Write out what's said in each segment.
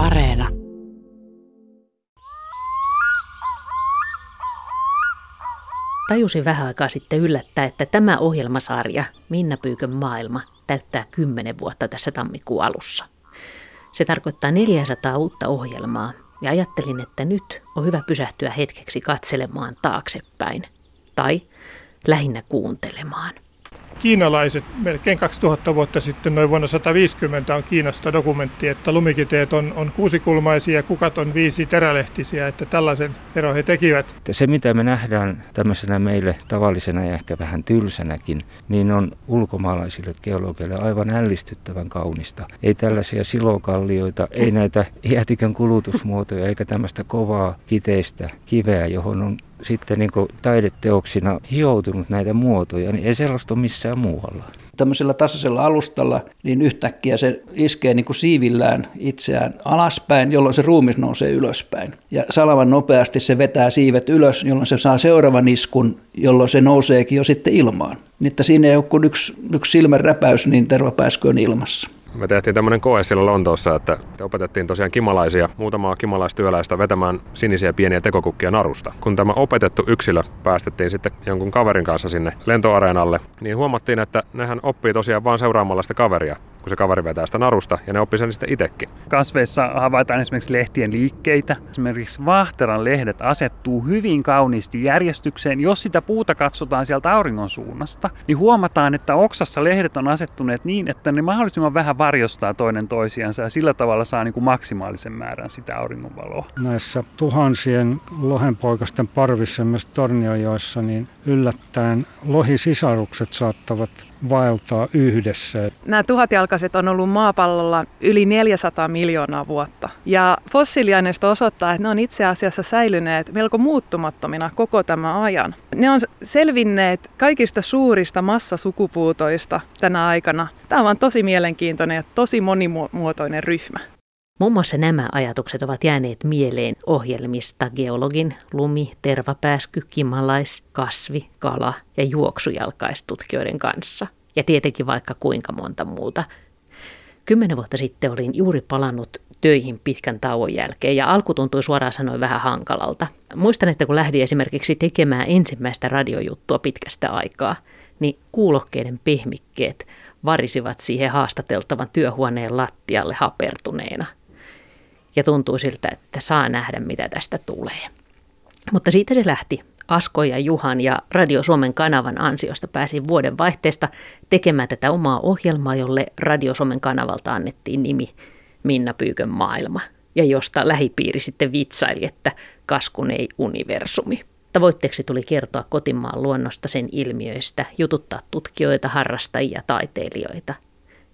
Areena. Tajusin vähän aikaa sitten yllättää, että tämä ohjelmasarja, Minna Pyykön maailma, täyttää kymmenen vuotta tässä tammikuun alussa. Se tarkoittaa 400 uutta ohjelmaa ja ajattelin, että nyt on hyvä pysähtyä hetkeksi katselemaan taaksepäin. Tai lähinnä kuuntelemaan kiinalaiset melkein 2000 vuotta sitten, noin vuonna 150 on Kiinasta dokumentti, että lumikiteet on, on kuusikulmaisia ja kukat on viisi terälehtisiä, että tällaisen ero he tekivät. Se mitä me nähdään tämmöisenä meille tavallisena ja ehkä vähän tylsänäkin, niin on ulkomaalaisille geologeille aivan ällistyttävän kaunista. Ei tällaisia silokallioita, ei näitä jäätikön kulutusmuotoja eikä tämmöistä kovaa kiteistä kiveä, johon on sitten niin taideteoksina hioutunut näitä muotoja, niin ei sellaista ole missään muualla. Tämmöisellä tasaisella alustalla, niin yhtäkkiä se iskee niin kuin siivillään itseään alaspäin, jolloin se ruumis nousee ylöspäin. Ja salavan nopeasti se vetää siivet ylös, jolloin se saa seuraavan iskun, jolloin se nouseekin jo sitten ilmaan. Niin että siinä ei ole kuin yksi, yksi silmän räpäys, niin tervapääskö on ilmassa. Me tehtiin tämmöinen koe siellä Lontoossa, että opetettiin tosiaan kimalaisia, muutamaa kimalaistyöläistä vetämään sinisiä pieniä tekokukkia narusta. Kun tämä opetettu yksilö päästettiin sitten jonkun kaverin kanssa sinne lentoareenalle, niin huomattiin, että nehän oppii tosiaan vaan seuraamalla sitä kaveria kun se kaveri vetää sitä narusta, ja ne oppii sen sitten itsekin. Kasveissa havaitaan esimerkiksi lehtien liikkeitä. Esimerkiksi vahteran lehdet asettuu hyvin kauniisti järjestykseen. Jos sitä puuta katsotaan sieltä auringon suunnasta, niin huomataan, että oksassa lehdet on asettuneet niin, että ne mahdollisimman vähän varjostaa toinen toisiansa, ja sillä tavalla saa niin kuin maksimaalisen määrän sitä auringonvaloa. Näissä tuhansien lohenpoikasten parvissa, myös Torniojoissa, niin yllättäen lohisisarukset saattavat vaeltaa yhdessä. Nämä tuhatjalkaiset on ollut maapallolla yli 400 miljoonaa vuotta. Ja fossiiliaineisto osoittaa, että ne on itse asiassa säilyneet melko muuttumattomina koko tämän ajan. Ne on selvinneet kaikista suurista massasukupuutoista tänä aikana. Tämä on vaan tosi mielenkiintoinen ja tosi monimuotoinen ryhmä. Muun muassa nämä ajatukset ovat jääneet mieleen ohjelmista geologin, lumi, tervapääsky, kimalais, kasvi, kala ja juoksujalkaistutkijoiden kanssa. Ja tietenkin vaikka kuinka monta muuta. Kymmenen vuotta sitten olin juuri palannut töihin pitkän tauon jälkeen ja alku tuntui suoraan sanoen vähän hankalalta. Muistan, että kun lähdin esimerkiksi tekemään ensimmäistä radiojuttua pitkästä aikaa, niin kuulokkeiden pehmikkeet varisivat siihen haastateltavan työhuoneen lattialle hapertuneena – ja tuntuu siltä, että saa nähdä, mitä tästä tulee. Mutta siitä se lähti. Asko ja Juhan ja Radio Suomen kanavan ansiosta pääsin vuoden vaihteesta tekemään tätä omaa ohjelmaa, jolle Radio Suomen kanavalta annettiin nimi Minna Pyykön maailma, ja josta lähipiiri sitten vitsaili, että kaskun ei universumi. Tavoitteeksi tuli kertoa kotimaan luonnosta, sen ilmiöistä, jututtaa tutkijoita, harrastajia, taiteilijoita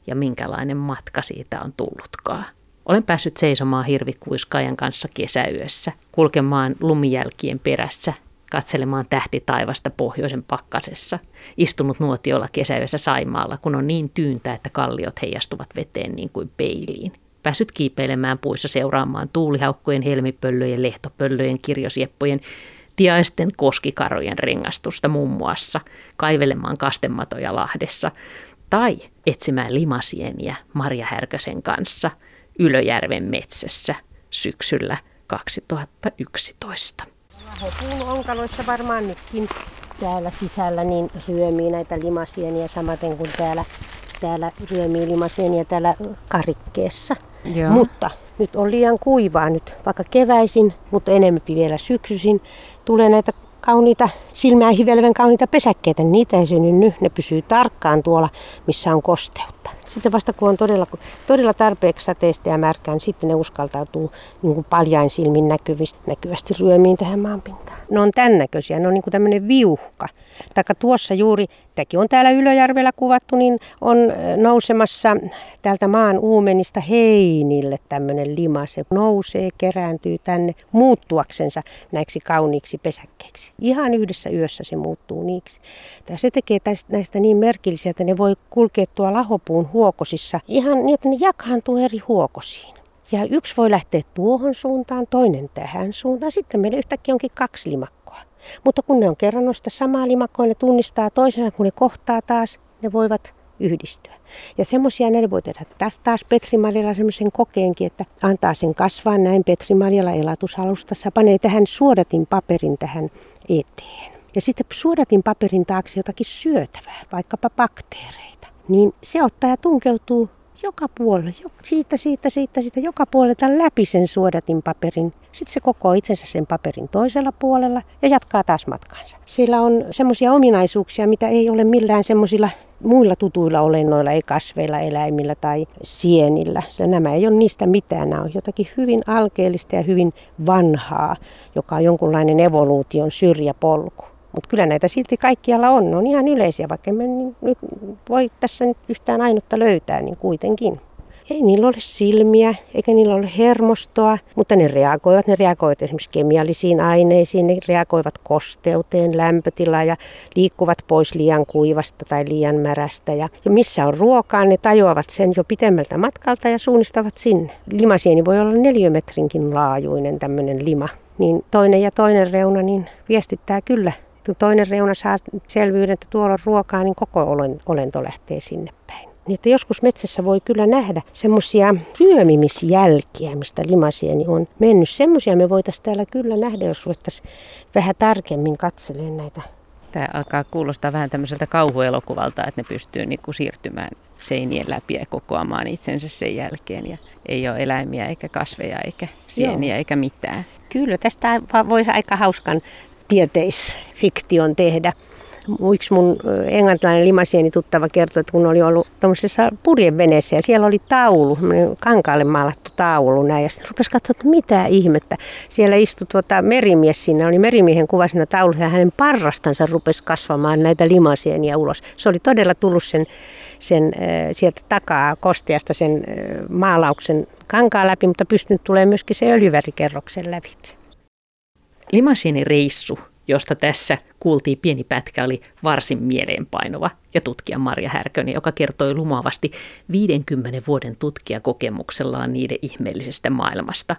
ja minkälainen matka siitä on tullutkaan. Olen päässyt seisomaan hirvikuiskaajan kanssa kesäyössä, kulkemaan lumijälkien perässä, katselemaan tähti taivasta pohjoisen pakkasessa, istunut nuotiolla kesäyössä Saimaalla, kun on niin tyyntä, että kalliot heijastuvat veteen niin kuin peiliin. Päässyt kiipeilemään puissa seuraamaan tuulihaukkojen, helmipöllöjen, lehtopöllöjen, kirjosieppojen, tiaisten koskikarojen rengastusta muun muassa, kaivelemaan kastematoja Lahdessa tai etsimään limasieniä Marja Härkösen kanssa – Ylöjärven metsässä syksyllä 2011. Lahopuun onkaloissa varmaan nytkin täällä sisällä niin ryömii näitä limasieniä samaten kuin täällä, täällä ryömii limasieniä täällä karikkeessa. Joo. Mutta nyt on liian kuivaa nyt, vaikka keväisin, mutta enemmän vielä syksyisin. Tulee näitä kauniita, silmää hivelevän kauniita pesäkkeitä, niitä ei synny nyt. Ne pysyy tarkkaan tuolla, missä on kosteutta. Sitten vasta kun on todella, todella tarpeeksi sateista ja märkää, niin sitten ne uskaltautuu niin kuin paljain silmin näkyvästi, näkyvästi ryömiin tähän maanpintaan. Ne on tämän näköisiä, ne on niin kuin tämmöinen viuhka. Taikka tuossa juuri, tämäkin on täällä Ylöjärvellä kuvattu, niin on nousemassa täältä maan uumenista heinille tämmöinen lima. Se nousee, kerääntyy tänne muuttuaksensa näiksi kauniiksi pesäkkeiksi. Ihan yhdessä yössä se muuttuu niiksi. Ja se tekee tästä, näistä niin merkillisiä, että ne voi kulkea tuolla lahopuun huokosissa ihan niin, että ne jakaantuu eri huokosiin. Ja yksi voi lähteä tuohon suuntaan, toinen tähän suuntaan. Sitten meillä yhtäkkiä onkin kaksi limakkoa. Mutta kun ne on kerran sitä samaa limakkoa, ne tunnistaa toisensa, kun ne kohtaa taas, ne voivat yhdistyä. Ja semmoisia ne voi tehdä. Tästä taas Petri Marjala semmoisen kokeenkin, että antaa sen kasvaa näin Petri Marjala elatusalustassa, panee tähän suodatin paperin tähän eteen. Ja sitten suodatin paperin taakse jotakin syötävää, vaikkapa bakteereita. Niin se ottaa ja tunkeutuu joka puolella, siitä, siitä, siitä, siitä, joka puolelta läpi sen suodatin paperin. Sitten se koko itsensä sen paperin toisella puolella ja jatkaa taas matkansa. Sillä on semmoisia ominaisuuksia, mitä ei ole millään semmoisilla muilla tutuilla olennoilla, ei kasveilla, eläimillä tai sienillä. Sillä nämä ei ole niistä mitään. Nämä on jotakin hyvin alkeellista ja hyvin vanhaa, joka on jonkunlainen evoluution syrjäpolku. Mutta kyllä näitä silti kaikkialla on. Ne on ihan yleisiä, vaikka emme nyt voi tässä nyt yhtään ainutta löytää, niin kuitenkin. Ei niillä ole silmiä, eikä niillä ole hermostoa, mutta ne reagoivat. Ne reagoivat esimerkiksi kemiallisiin aineisiin, ne reagoivat kosteuteen, lämpötilaan ja liikkuvat pois liian kuivasta tai liian märästä. Ja, ja missä on ruokaa, ne tajoavat sen jo pitemmältä matkalta ja suunnistavat sinne. Limasieni voi olla neliömetrinkin laajuinen tämmöinen lima. Niin toinen ja toinen reuna niin viestittää kyllä kun toinen reuna saa selvyyden, että tuolla on ruokaa, niin koko olento lähtee sinne päin. Niin että joskus metsässä voi kyllä nähdä semmoisia ryömimisjälkiä, mistä limasieni on mennyt. Semmoisia me voitaisiin täällä kyllä nähdä, jos ruvettaisiin vähän tarkemmin katseleen näitä. Tämä alkaa kuulostaa vähän tämmöiseltä kauhuelokuvalta, että ne pystyy niin kuin siirtymään seinien läpi ja kokoamaan itsensä sen jälkeen. Ja ei ole eläimiä eikä kasveja eikä sieniä Joo. eikä mitään. Kyllä, tästä voisi aika hauskan tieteisfiktion tehdä. Yksi mun englantilainen limasieni tuttava kertoi, että kun oli ollut tuommoisessa purjeveneessä ja siellä oli taulu, kankaalle maalattu taulu näin. Ja sitten rupesi katsoa, että mitä ihmettä. Siellä istui tuota merimies siinä, oli merimiehen kuva siinä taulussa ja hänen parrastansa rupesi kasvamaan näitä limasienia ulos. Se oli todella tullut sen, sen sieltä takaa kosteasta sen maalauksen kankaan läpi, mutta pystynyt tulemaan myöskin se öljyvärikerroksen lävitse. Limasieni-reissu, josta tässä kuultiin pieni pätkä, oli varsin mieleenpainova ja tutkija Marja Härkönen, joka kertoi lumoavasti 50 vuoden tutkijakokemuksellaan niiden ihmeellisestä maailmasta,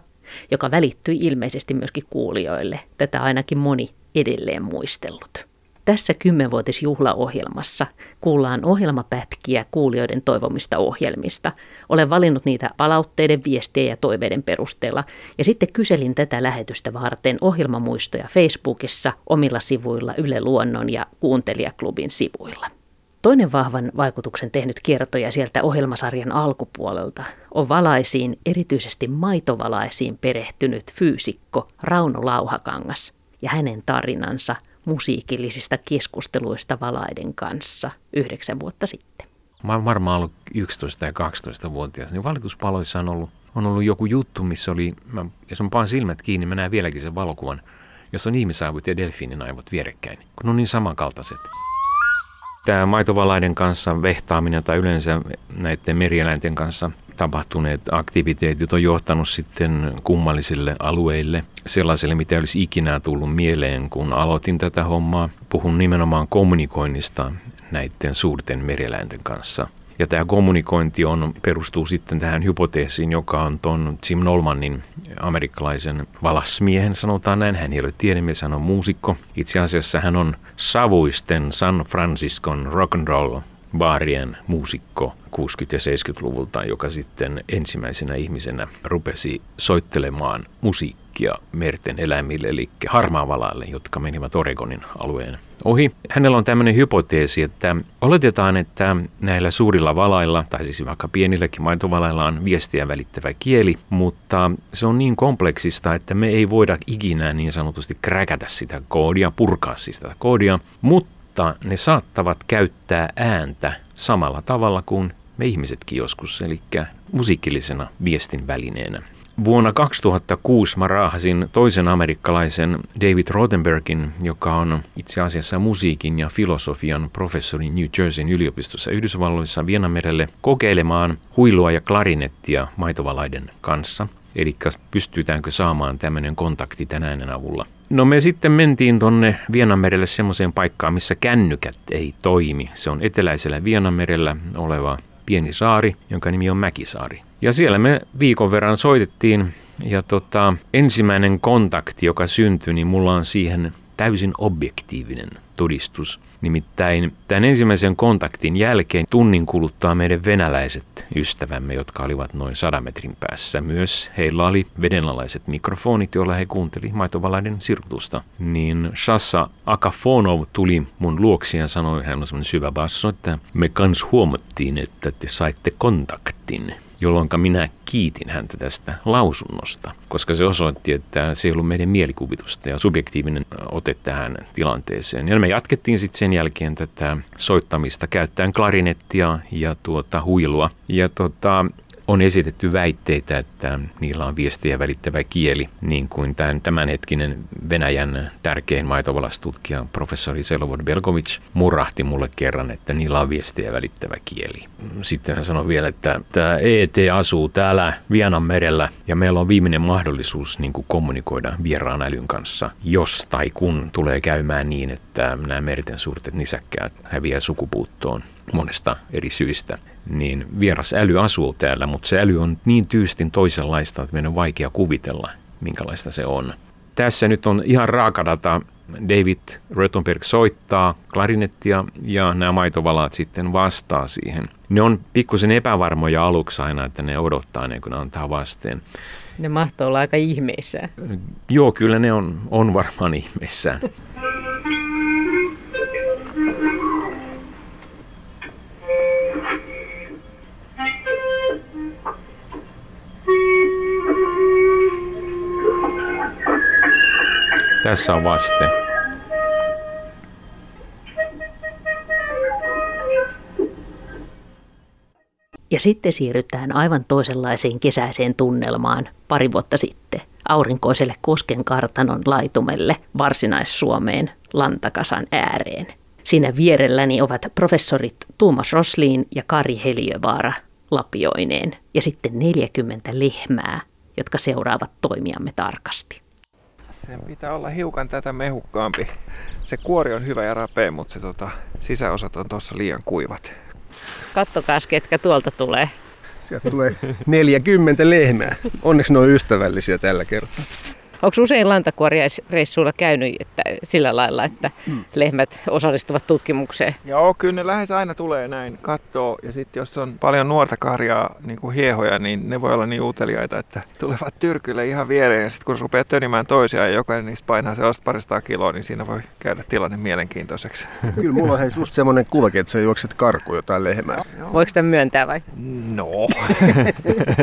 joka välittyi ilmeisesti myöskin kuulijoille. Tätä ainakin moni edelleen muistellut. Tässä kymmenvuotisjuhlaohjelmassa kuullaan ohjelmapätkiä kuulijoiden toivomista ohjelmista. Olen valinnut niitä palautteiden, viestien ja toiveiden perusteella. Ja sitten kyselin tätä lähetystä varten ohjelmamuistoja Facebookissa, omilla sivuilla, Yle Luonnon ja Kuuntelijaklubin sivuilla. Toinen vahvan vaikutuksen tehnyt kertoja sieltä ohjelmasarjan alkupuolelta on valaisiin, erityisesti maitovalaisiin perehtynyt fyysikko Rauno Lauhakangas ja hänen tarinansa musiikillisista keskusteluista valaiden kanssa yhdeksän vuotta sitten. Mä olen varmaan ollut 11 tai 12-vuotias, niin valituspaloissa on ollut, on ollut joku juttu, missä oli, mä, jos mä paan silmät kiinni, mä näen vieläkin sen valokuvan, jossa on ihmisaivot ja delfiinin aivot vierekkäin, kun on niin samankaltaiset. Tämä maitovalaiden kanssa vehtaaminen tai yleensä näiden merieläinten kanssa – tapahtuneet aktiviteetit on johtanut sitten kummallisille alueille, sellaiselle, mitä olisi ikinä tullut mieleen, kun aloitin tätä hommaa. Puhun nimenomaan kommunikoinnista näiden suurten merieläinten kanssa. Ja tämä kommunikointi on, perustuu sitten tähän hypoteesiin, joka on tuon Jim Nolmanin amerikkalaisen valasmiehen, sanotaan näin. Hän ei ole tiedemies, hän on muusikko. Itse asiassa hän on savuisten San Franciscon rock and roll baarien muusikko 60- ja 70-luvulta, joka sitten ensimmäisenä ihmisenä rupesi soittelemaan musiikkia merten eläimille, eli harmaavalaille, jotka menivät Oregonin alueen ohi. Hänellä on tämmöinen hypoteesi, että oletetaan, että näillä suurilla valailla, tai siis vaikka pienilläkin maitovalailla on viestiä välittävä kieli, mutta se on niin kompleksista, että me ei voida ikinä niin sanotusti kräkätä sitä koodia, purkaa siis sitä koodia, mutta mutta ne saattavat käyttää ääntä samalla tavalla kuin me ihmisetkin joskus, eli musiikillisena viestin välineenä. Vuonna 2006 mä raahasin toisen amerikkalaisen David Rothenbergin, joka on itse asiassa musiikin ja filosofian professori New Jerseyn yliopistossa Yhdysvalloissa Vienamerelle kokeilemaan huilua ja klarinettia maitovalaiden kanssa. Eli pystytäänkö saamaan tämmöinen kontakti tänään avulla. No me sitten mentiin tonne Vienanmerelle semmoiseen paikkaan, missä kännykät ei toimi. Se on eteläisellä Vienanmerellä oleva pieni saari, jonka nimi on Mäkisaari. Ja siellä me viikon verran soitettiin ja tota, ensimmäinen kontakti, joka syntyi, niin mulla on siihen täysin objektiivinen todistus. Nimittäin tämän ensimmäisen kontaktin jälkeen tunnin kuluttaa meidän venäläiset ystävämme, jotka olivat noin sadan metrin päässä. Myös heillä oli vedenalaiset mikrofonit, joilla he kuunteli maitovalaiden sirkutusta. Niin Shassa Akafonov tuli mun luoksi ja sanoi, hän on semmoinen syvä basso, että me kans huomattiin, että te saitte kontaktin jolloin minä kiitin häntä tästä lausunnosta, koska se osoitti, että se ei ollut meidän mielikuvitusta ja subjektiivinen ote tähän tilanteeseen. Ja me jatkettiin sitten sen jälkeen tätä soittamista käyttäen klarinettia ja tuota huilua. Ja tuota, on esitetty väitteitä, että niillä on viestiä välittävä kieli, niin kuin tämän tämänhetkinen Venäjän tärkein maitovalastuttkija professori Selovod Belkovic murahti mulle kerran, että niillä on viestiä välittävä kieli. Sitten hän sanoi vielä, että tämä ET asuu täällä Vianan merellä ja meillä on viimeinen mahdollisuus niin kuin kommunikoida vieraan älyn kanssa, jos tai kun tulee käymään niin, että nämä merten suurtet nisäkkäät häviää sukupuuttoon monesta eri syistä niin vieras äly asuu täällä, mutta se äly on niin tyystin toisenlaista, että meidän on vaikea kuvitella, minkälaista se on. Tässä nyt on ihan raakadata. David Röttenberg soittaa klarinettia ja nämä maitovalaat sitten vastaa siihen. Ne on pikkusen epävarmoja aluksi aina, että ne odottaa ennen kuin ne antaa vasteen. Ne mahtoo olla aika ihmeissään. Joo, kyllä ne on, on varmaan ihmeissään. Tässä on vaste. Ja sitten siirrytään aivan toisenlaiseen kesäiseen tunnelmaan pari vuotta sitten aurinkoiselle Kosken kartanon laitumelle Varsinais-Suomeen Lantakasan ääreen. Siinä vierelläni ovat professorit Tuomas Rosliin ja Kari Heliövaara lapioineen ja sitten 40 lehmää, jotka seuraavat toimiamme tarkasti. Sen pitää olla hiukan tätä mehukkaampi. Se kuori on hyvä ja rapea, mutta se tota, sisäosat on tuossa liian kuivat. Kattokaa, ketkä tuolta tulee. Sieltä tulee 40 lehmää. Onneksi ne on ystävällisiä tällä kertaa. Onko usein lantakuoriaisreissuilla käynyt että sillä lailla, että mm. lehmät osallistuvat tutkimukseen? Joo, kyllä ne lähes aina tulee näin kattoo. Ja sitten jos on paljon nuorta karjaa, niin kuin hiehoja, niin ne voi olla niin uteliaita, että tulevat tyrkylle ihan viereen. Ja sitten kun rupeaa tönimään toisiaan ja jokainen niistä painaa sellaista parista kiloa, niin siinä voi käydä tilanne mielenkiintoiseksi. Kyllä mulla on hei just semmoinen kulke, että sä juokset karkuun jotain lehmää. Voiko tämän myöntää vai? No.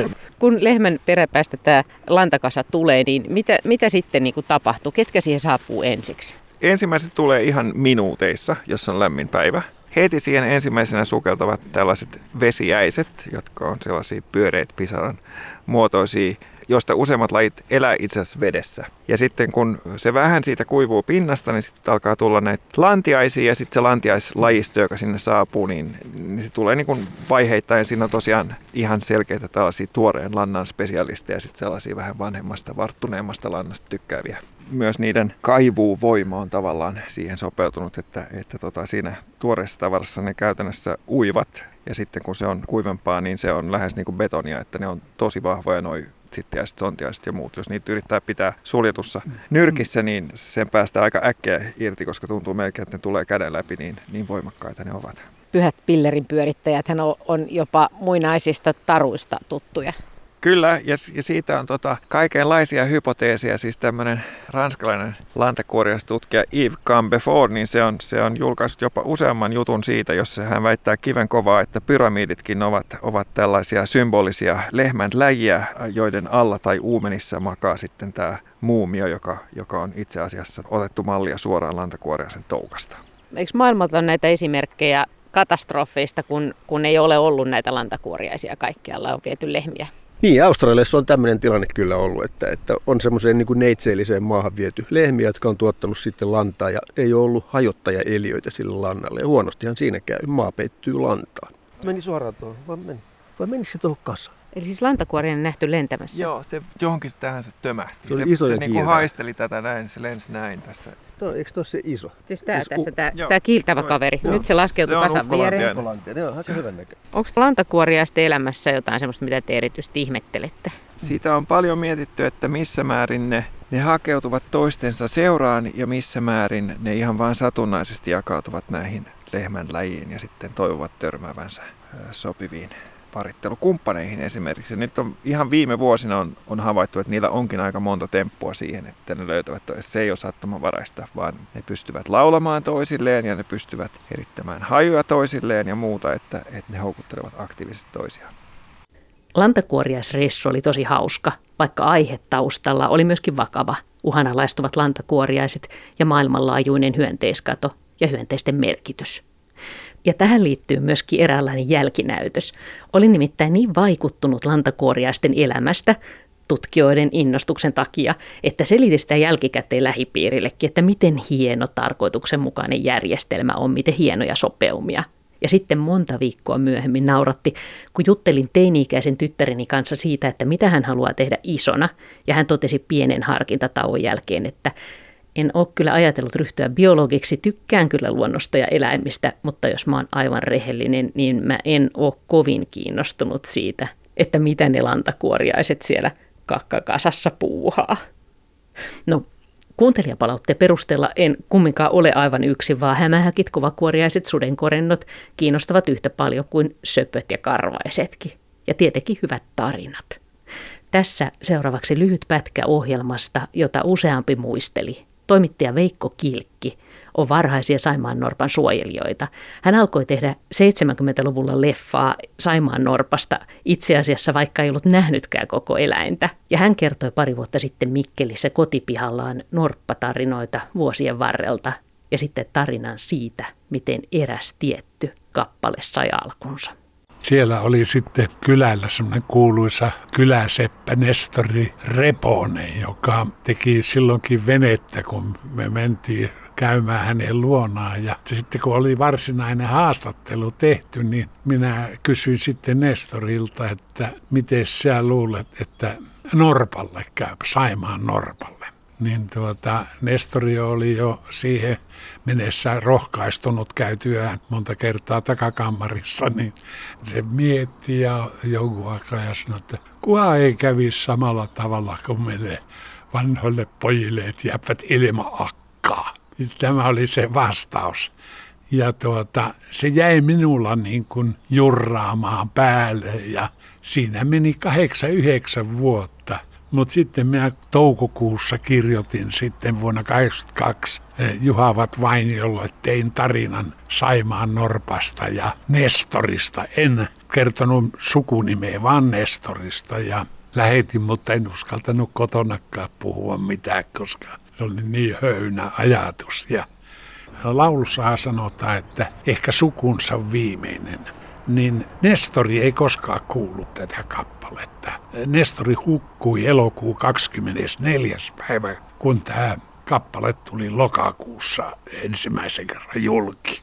kun lehmän peräpäästä tämä lantakasa tulee, niin mitä, mitä sitten niin kuin tapahtuu? Ketkä siihen saapuu ensiksi? Ensimmäiset tulee ihan minuuteissa, jos on lämmin päivä. Heti siihen ensimmäisenä sukeltavat tällaiset vesiäiset, jotka on sellaisia pyöreitä pisaran muotoisia josta useimmat lajit elää itse asiassa vedessä. Ja sitten kun se vähän siitä kuivuu pinnasta, niin sitten alkaa tulla näitä lantiaisia ja sitten se lantiaislajisto, joka sinne saapuu, niin, niin se tulee niin kuin vaiheittain. Siinä on tosiaan ihan selkeitä tällaisia tuoreen lannan spesialisteja ja sitten sellaisia vähän vanhemmasta, varttuneemmasta lannasta tykkääviä myös niiden kaivuvoima on tavallaan siihen sopeutunut, että, että tota, siinä tuoreessa tavarassa ne käytännössä uivat ja sitten kun se on kuivempaa, niin se on lähes niin kuin betonia, että ne on tosi vahvoja noin sitten sontiaiset ja muut. Jos niitä yrittää pitää suljetussa nyrkissä, niin sen päästä aika äkkiä irti, koska tuntuu melkein, että ne tulee käden läpi, niin, niin voimakkaita ne ovat. Pyhät pillerin pyörittäjät on jopa muinaisista taruista tuttuja. Kyllä, ja, ja siitä on tota kaikenlaisia hypoteeseja. Siis tämmöinen ranskalainen lantakuoriastutkija Yves Cambefort, niin se on, se on julkaissut jopa useamman jutun siitä, jossa hän väittää kiven kovaa, että pyramiditkin ovat, ovat tällaisia symbolisia lehmän läjiä, joiden alla tai uumenissa makaa sitten tämä muumio, joka, joka on itse asiassa otettu mallia suoraan lantakuoriaisen toukasta. Eikö maailmalta on näitä esimerkkejä katastrofeista, kun, kun ei ole ollut näitä lantakuoriaisia kaikkialla, on viety lehmiä niin, Australiassa on tämmöinen tilanne kyllä ollut, että, että on semmoiseen niin neitseelliseen maahan viety lehmiä, jotka on tuottanut sitten lantaa ja ei ole ollut hajottajaeliöitä sille lannalle. Ja huonostihan siinä käy, maa peittyy lantaan. Meni suoraan tuohon, vai meni? Vai menikö se tuohon kasaan? Eli siis lantakuorinen nähty lentämässä? Joo, se johonkin tähän se tömähti. Se, se, se niin haisteli tätä näin, se lensi näin tässä. Tuo, eikö tuossa se iso? Siis tää siis tässä, tää, tää kiiltävä joo, kaveri. Joo. Nyt se laskeutui kasan viereen. Joo, aika hyvän näkö. Onko lantakuoriaisten elämässä jotain sellaista, mitä te erityisesti ihmettelette? Siitä on paljon mietitty, että missä määrin ne ne hakeutuvat toistensa seuraan ja missä määrin ne ihan vain satunnaisesti jakautuvat näihin lehmän läjiin ja sitten toivovat törmäävänsä sopiviin parittelukumppaneihin esimerkiksi. Nyt on ihan viime vuosina on, on havaittu, että niillä onkin aika monta temppua siihen, että ne löytävät toista. Se ei ole sattumanvaraista, vaan ne pystyvät laulamaan toisilleen ja ne pystyvät erittämään hajuja toisilleen ja muuta, että, että ne houkuttelevat aktiivisesti toisiaan. Lantakuoriaisreissu oli tosi hauska, vaikka aihe taustalla oli myöskin vakava. Uhanalaistuvat lantakuoriaiset ja maailmanlaajuinen hyönteiskato ja hyönteisten merkitys. Ja tähän liittyy myöskin eräänlainen jälkinäytös. Olin nimittäin niin vaikuttunut lantakuoriaisten elämästä tutkijoiden innostuksen takia, että selitin sitä jälkikäteen lähipiirillekin, että miten hieno tarkoituksenmukainen järjestelmä on, miten hienoja sopeumia. Ja sitten monta viikkoa myöhemmin nauratti, kun juttelin teini-ikäisen tyttäreni kanssa siitä, että mitä hän haluaa tehdä isona. Ja hän totesi pienen harkintatauon jälkeen, että en ole kyllä ajatellut ryhtyä biologiksi, tykkään kyllä luonnosta ja eläimistä, mutta jos mä oon aivan rehellinen, niin mä en ole kovin kiinnostunut siitä, että mitä ne lantakuoriaiset siellä kakkakasassa puuhaa. No, kuuntelijapalautteen perusteella en kumminkaan ole aivan yksin, vaan hämähäkit, kovakuoriaiset, sudenkorennot kiinnostavat yhtä paljon kuin söpöt ja karvaisetkin. Ja tietenkin hyvät tarinat. Tässä seuraavaksi lyhyt pätkä ohjelmasta, jota useampi muisteli. Toimittaja Veikko Kilkki on varhaisia Saimaan Norpan suojelijoita. Hän alkoi tehdä 70-luvulla leffaa Saimaan Norpasta itse asiassa vaikka ei ollut nähnytkään koko eläintä. Ja hän kertoi pari vuotta sitten Mikkelissä kotipihallaan norppatarinoita vuosien varrelta ja sitten tarinan siitä, miten eräs tietty kappale sai alkunsa. Siellä oli sitten kylällä semmoinen kuuluisa kyläseppä Nestori Reponen, joka teki silloinkin venettä, kun me mentiin käymään hänen luonaan. Ja sitten kun oli varsinainen haastattelu tehty, niin minä kysyin sitten Nestorilta, että miten sä luulet, että Norpalle käy, Saimaan Norpalle. Niin tuota, Nestori oli jo siihen mennessä rohkaistunut käytyään monta kertaa takakammarissa, niin se mietti ja jonkun aikaa ja sanoi, että kuka ei kävisi samalla tavalla kuin menee vanhoille pojille, että jäävät ilman akkaa. Tämä oli se vastaus. Ja tuota, se jäi minulla niin kuin jurraamaan päälle ja siinä meni kahdeksan, yhdeksän vuotta – mutta sitten minä toukokuussa kirjoitin sitten vuonna 1982 eh, Juhavat Vainiolle, tein tarinan Saimaan Norpasta ja Nestorista. En kertonut sukunimeä, vaan Nestorista ja lähetin, mutta en uskaltanut kotonakaan puhua mitään, koska se oli niin höynä ajatus. Ja laulussa sanotaan, että ehkä sukunsa viimeinen niin Nestori ei koskaan kuullut tätä kappaletta. Nestori hukkui elokuu 24. päivä, kun tämä kappale tuli lokakuussa ensimmäisen kerran julki.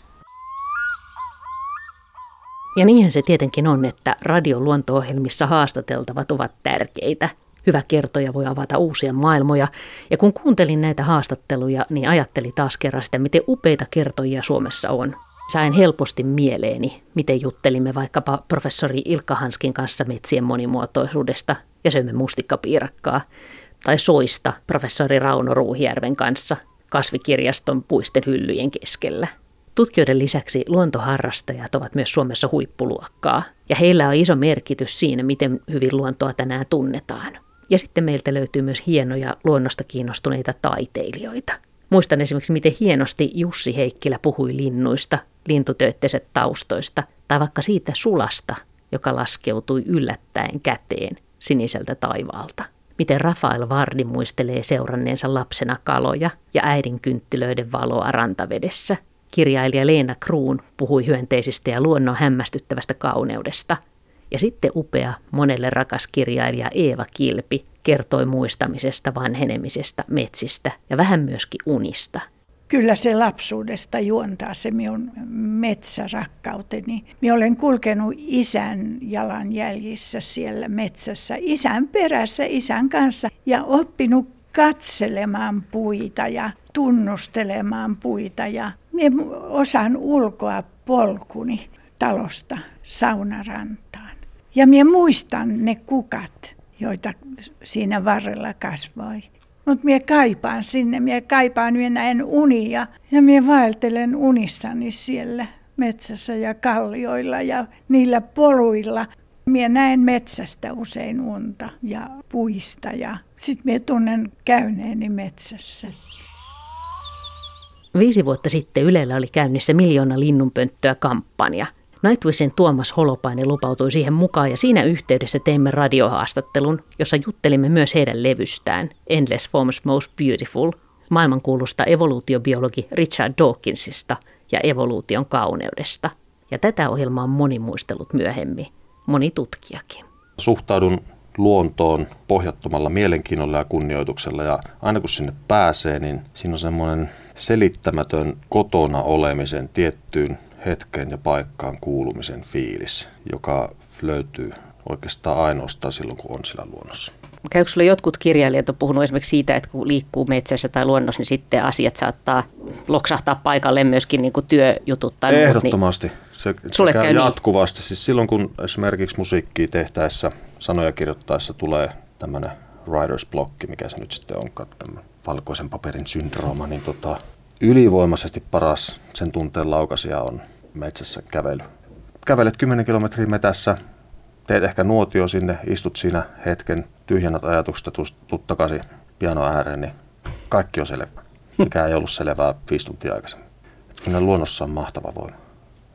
Ja niinhän se tietenkin on, että radion luonto-ohjelmissa haastateltavat ovat tärkeitä. Hyvä kertoja voi avata uusia maailmoja. Ja kun kuuntelin näitä haastatteluja, niin ajattelin taas kerran sitä, miten upeita kertojia Suomessa on sain helposti mieleeni, miten juttelimme vaikkapa professori Ilkka Hanskin kanssa metsien monimuotoisuudesta ja söimme mustikkapiirakkaa, tai soista professori Rauno Ruuhjärven kanssa kasvikirjaston puisten hyllyjen keskellä. Tutkijoiden lisäksi luontoharrastajat ovat myös Suomessa huippuluokkaa, ja heillä on iso merkitys siinä, miten hyvin luontoa tänään tunnetaan. Ja sitten meiltä löytyy myös hienoja luonnosta kiinnostuneita taiteilijoita – Muistan esimerkiksi, miten hienosti Jussi Heikkilä puhui linnuista, lintutöitteset taustoista tai vaikka siitä sulasta, joka laskeutui yllättäen käteen siniseltä taivaalta. Miten Rafael Vardi muistelee seuranneensa lapsena kaloja ja äidin kynttilöiden valoa rantavedessä. Kirjailija Leena Kruun puhui hyönteisistä ja luonnon hämmästyttävästä kauneudesta. Ja sitten upea, monelle rakas kirjailija Eeva Kilpi kertoi muistamisesta, vanhenemisesta, metsistä ja vähän myöskin unista. Kyllä se lapsuudesta juontaa se minun metsärakkauteni. Minä olen kulkenut isän jalanjäljissä siellä metsässä, isän perässä, isän kanssa ja oppinut katselemaan puita ja tunnustelemaan puita. Ja minä osaan ulkoa polkuni talosta saunarantaan. Ja minä muistan ne kukat, joita siinä varrella kasvoi. Mutta minä kaipaan sinne, minä kaipaan, minä näen unia ja minä vaeltelen unissani siellä metsässä ja kallioilla ja niillä poluilla. Minä näen metsästä usein unta ja puista ja sitten minä tunnen käyneeni metsässä. Viisi vuotta sitten Ylellä oli käynnissä miljoona linnunpönttöä kampanja. Nightwishin Tuomas Holopainen lupautui siihen mukaan ja siinä yhteydessä teimme radiohaastattelun, jossa juttelimme myös heidän levystään Endless Forms Most Beautiful, maailmankuulusta evoluutiobiologi Richard Dawkinsista ja evoluution kauneudesta. Ja tätä ohjelmaa on moni muistellut myöhemmin, moni tutkijakin. Suhtaudun luontoon pohjattomalla mielenkiinnolla ja kunnioituksella ja aina kun sinne pääsee, niin siinä on semmoinen selittämätön kotona olemisen tiettyyn hetkeen ja paikkaan kuulumisen fiilis, joka löytyy oikeastaan ainoastaan silloin, kun on sillä luonnossa. Käykö sinulle jotkut kirjailijat on puhunut esimerkiksi siitä, että kun liikkuu metsässä tai luonnossa, niin sitten asiat saattaa loksahtaa paikalle myöskin niin kuin työjutut tai muut. Ehdottomasti. Niin se, se käy, käy niin? jatkuvasti. Niin? Siis silloin kun esimerkiksi musiikkia tehtäessä, sanoja kirjoittaessa tulee tämmöinen writer's block, mikä se nyt sitten onkaan, tämmöinen valkoisen paperin syndrooma, niin tota, ylivoimaisesti paras sen tunteen laukasia on metsässä kävely. Kävelet 10 kilometriä metässä, teet ehkä nuotio sinne, istut siinä hetken, tyhjennät ajatuksesta, tuut takaisin piano ääreen, niin kaikki on selvä. Mikä ei ollut selvää viisi tuntia aikaisemmin. Kyllä luonnossa on mahtava voima.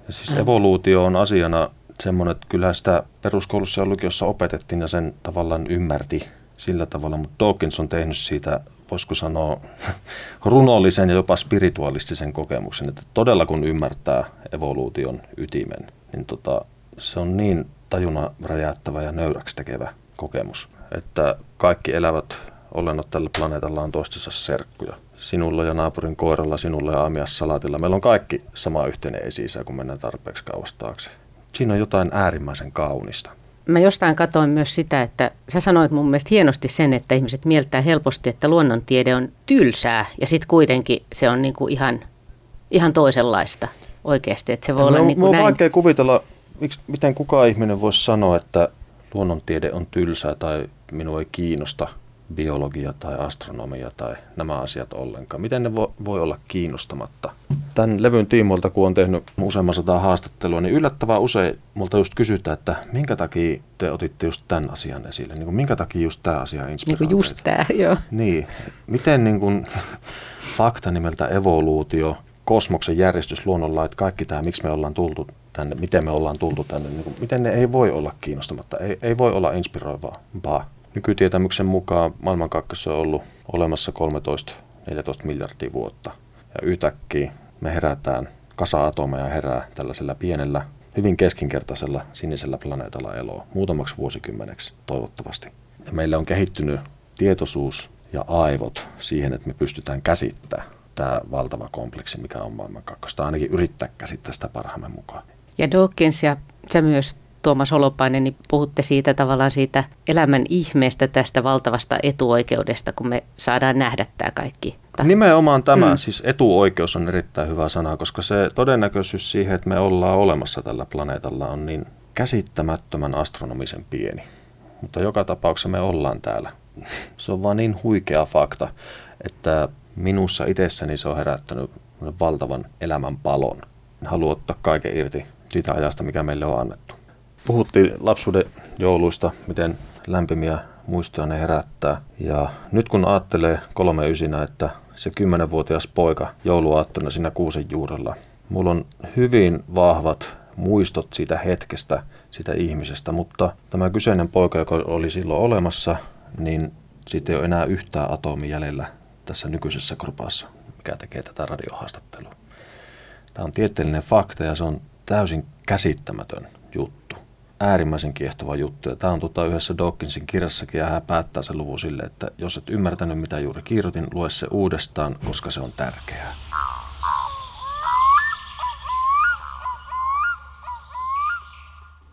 Ja siis evoluutio on asiana semmoinen, että kyllä sitä peruskoulussa ja lukiossa opetettiin ja sen tavallaan ymmärti sillä tavalla, mutta Dawkins on tehnyt siitä voisiko sanoa, runollisen ja jopa spiritualistisen kokemuksen, että todella kun ymmärtää evoluution ytimen, niin tota, se on niin tajuna räjäyttävä ja nöyräksi tekevä kokemus, että kaikki elävät olennot tällä planeetalla on toistensa serkkuja. Sinulla ja naapurin koiralla, sinulla ja Amias Salatilla. Meillä on kaikki sama yhteinen esi kun mennään tarpeeksi kauas taakse. Siinä on jotain äärimmäisen kaunista mä jostain katoin myös sitä, että sä sanoit mun mielestä hienosti sen, että ihmiset mieltää helposti, että luonnontiede on tylsää ja sitten kuitenkin se on niinku ihan, ihan toisenlaista oikeasti. Että se voi ja olla niinku on näin. vaikea kuvitella, miksi, miten kukaan ihminen voisi sanoa, että luonnontiede on tylsää tai minua ei kiinnosta – biologia tai astronomia tai nämä asiat ollenkaan. Miten ne vo, voi olla kiinnostamatta? Tämän levyn tiimoilta, kun on tehnyt useamman sata haastattelua, niin yllättävän usein multa just kysytään, että minkä takia te otitte just tämän asian esille? Niin kuin, minkä takia just tämä asia inspiroi Niin just tämä, joo. Niin. Miten niin kuin, fakta nimeltä evoluutio, kosmoksen järjestys, luonnonlait, kaikki tämä, miksi me ollaan tultu tänne, miten me ollaan tultu tänne, niin kuin, miten ne ei voi olla kiinnostamatta, ei, ei voi olla inspiroivaa. Nykytietämyksen mukaan maailmankaikkeus on ollut olemassa 13-14 miljardia vuotta. Ja yhtäkkiä me herätään, kasa atomeja herää tällaisella pienellä, hyvin keskinkertaisella sinisellä planeetalla eloa muutamaksi vuosikymmeneksi toivottavasti. Ja meillä on kehittynyt tietoisuus ja aivot siihen, että me pystytään käsittämään tämä valtava kompleksi, mikä on maailmankaikkeus. Tai ainakin yrittää käsittää sitä parhaamme mukaan. Ja Dawkins ja sä myös Tuomas Holopainen, niin puhutte siitä tavallaan siitä elämän ihmeestä tästä valtavasta etuoikeudesta, kun me saadaan nähdä tämä kaikki. Nimenomaan tämä, mm. siis etuoikeus on erittäin hyvä sana, koska se todennäköisyys siihen, että me ollaan olemassa tällä planeetalla on niin käsittämättömän astronomisen pieni. Mutta joka tapauksessa me ollaan täällä. Se on vaan niin huikea fakta, että minussa itsessäni se on herättänyt valtavan elämän palon. Haluan ottaa kaiken irti siitä ajasta, mikä meille on annettu. Puhuttiin lapsuuden jouluista, miten lämpimiä muistoja ne herättää. Ja nyt kun ajattelee kolme ysinä, että se kymmenenvuotias poika jouluaattona siinä kuusen juurella, mulla on hyvin vahvat muistot siitä hetkestä, sitä ihmisestä, mutta tämä kyseinen poika, joka oli silloin olemassa, niin siitä ei ole enää yhtään atomia jäljellä tässä nykyisessä grupassa, mikä tekee tätä radiohaastattelua. Tämä on tieteellinen fakta ja se on täysin käsittämätön äärimmäisen kiehtova juttu. Ja tämä on tota yhdessä Dawkinsin kirjassakin ja hän päättää sen luvun sille, että jos et ymmärtänyt mitä juuri kirjoitin, lue se uudestaan, koska se on tärkeää.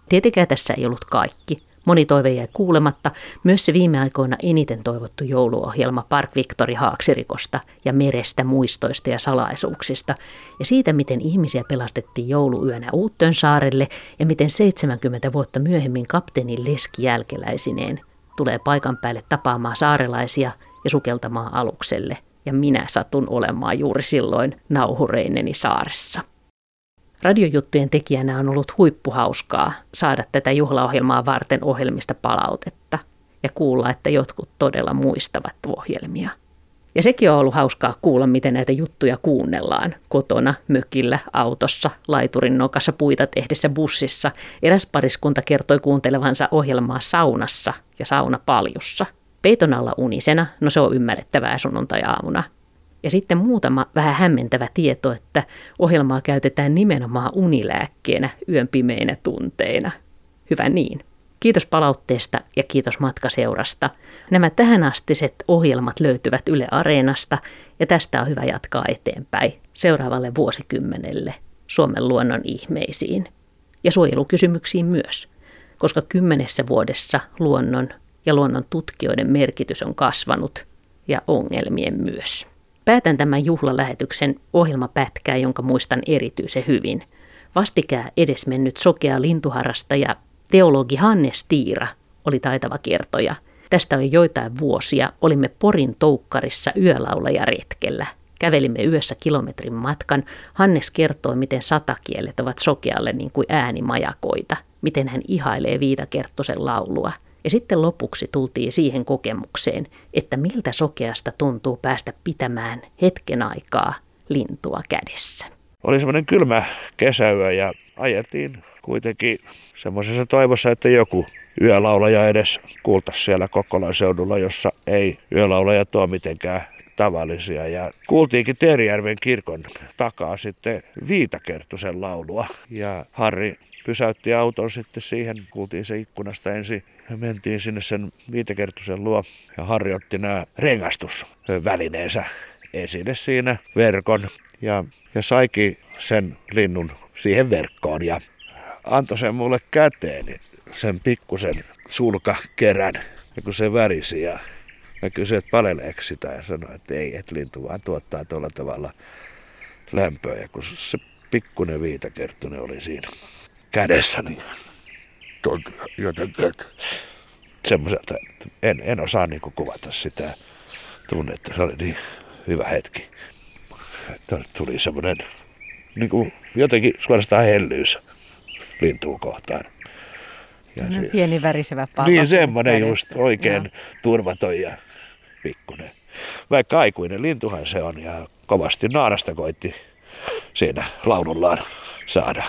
Tietenkään tässä ei ollut kaikki. Moni toive jäi kuulematta, myös se viime aikoina eniten toivottu jouluohjelma Park Victory Haaksirikosta ja merestä, muistoista ja salaisuuksista, ja siitä, miten ihmisiä pelastettiin jouluyönä Uuttön saarelle ja miten 70 vuotta myöhemmin kapteenin leski jälkeläisineen tulee paikan päälle tapaamaan saarelaisia ja sukeltamaan alukselle, ja minä satun olemaan juuri silloin nauhureineni saaressa. Radiojuttujen tekijänä on ollut huippuhauskaa saada tätä juhlaohjelmaa varten ohjelmista palautetta ja kuulla, että jotkut todella muistavat ohjelmia. Ja sekin on ollut hauskaa kuulla, miten näitä juttuja kuunnellaan kotona, mökillä, autossa, laiturin nokassa, puita tehdessä bussissa. Eräs pariskunta kertoi kuuntelevansa ohjelmaa saunassa ja saunapaljussa. Peiton alla unisena, no se on ymmärrettävää sunnuntai-aamuna. Ja sitten muutama vähän hämmentävä tieto, että ohjelmaa käytetään nimenomaan unilääkkeenä yön pimeinä tunteina. Hyvä niin. Kiitos palautteesta ja kiitos matkaseurasta. Nämä tähänastiset ohjelmat löytyvät Yle Areenasta ja tästä on hyvä jatkaa eteenpäin seuraavalle vuosikymmenelle Suomen luonnon ihmeisiin ja suojelukysymyksiin myös, koska kymmenessä vuodessa luonnon ja luonnon tutkijoiden merkitys on kasvanut ja ongelmien myös. Päätän tämän juhlalähetyksen ohjelmapätkää, jonka muistan erityisen hyvin. Vastikää edesmennyt sokea lintuharrastaja Teologi Hannes Tiira oli taitava kertoja. Tästä on joitain vuosia. Olimme Porin toukkarissa yölaulajaretkellä. Kävelimme yössä kilometrin matkan. Hannes kertoi, miten satakielet ovat sokealle niin kuin äänimajakoita. Miten hän ihailee Viitakerttosen laulua. Ja sitten lopuksi tultiin siihen kokemukseen, että miltä sokeasta tuntuu päästä pitämään hetken aikaa lintua kädessä. Oli semmoinen kylmä kesäyö ja ajettiin kuitenkin semmoisessa toivossa, että joku yölaulaja edes kuultaisi siellä Kokkolan seudulla, jossa ei yölaulaja tuo mitenkään tavallisia. Ja kuultiinkin Teerijärven kirkon takaa sitten Viitakerttusen laulua. Ja Harri pysäytti auton sitten siihen, kuultiin se ikkunasta ensin. Ja mentiin sinne sen Viitakerttusen luo ja Harri otti nämä rengastusvälineensä esille siinä verkon. Ja, ja saikin sen linnun siihen verkkoon ja antoi sen mulle käteen, sen pikkusen sulkakerän, ja kun se värisi ja mä kysyin, että paleleeko sitä ja sanoi, että ei, että lintu vaan tuottaa tuolla tavalla lämpöä. Ja kun se pikkunen viitakerttunen oli siinä kädessä, niin tuntui jotenkin, että semmoiselta, että en, en osaa niin kuvata sitä tunnetta. Se oli niin hyvä hetki. Että tuli semmoinen niin kuin jotenkin suorastaan hellyys lintua kohtaan. Ja no, siis, pieni värisevä pallo. Niin, semmoinen just oikein no. turvaton ja pikkunen. Vaikka aikuinen lintuhan se on ja kovasti naarasta koitti siinä laulullaan saada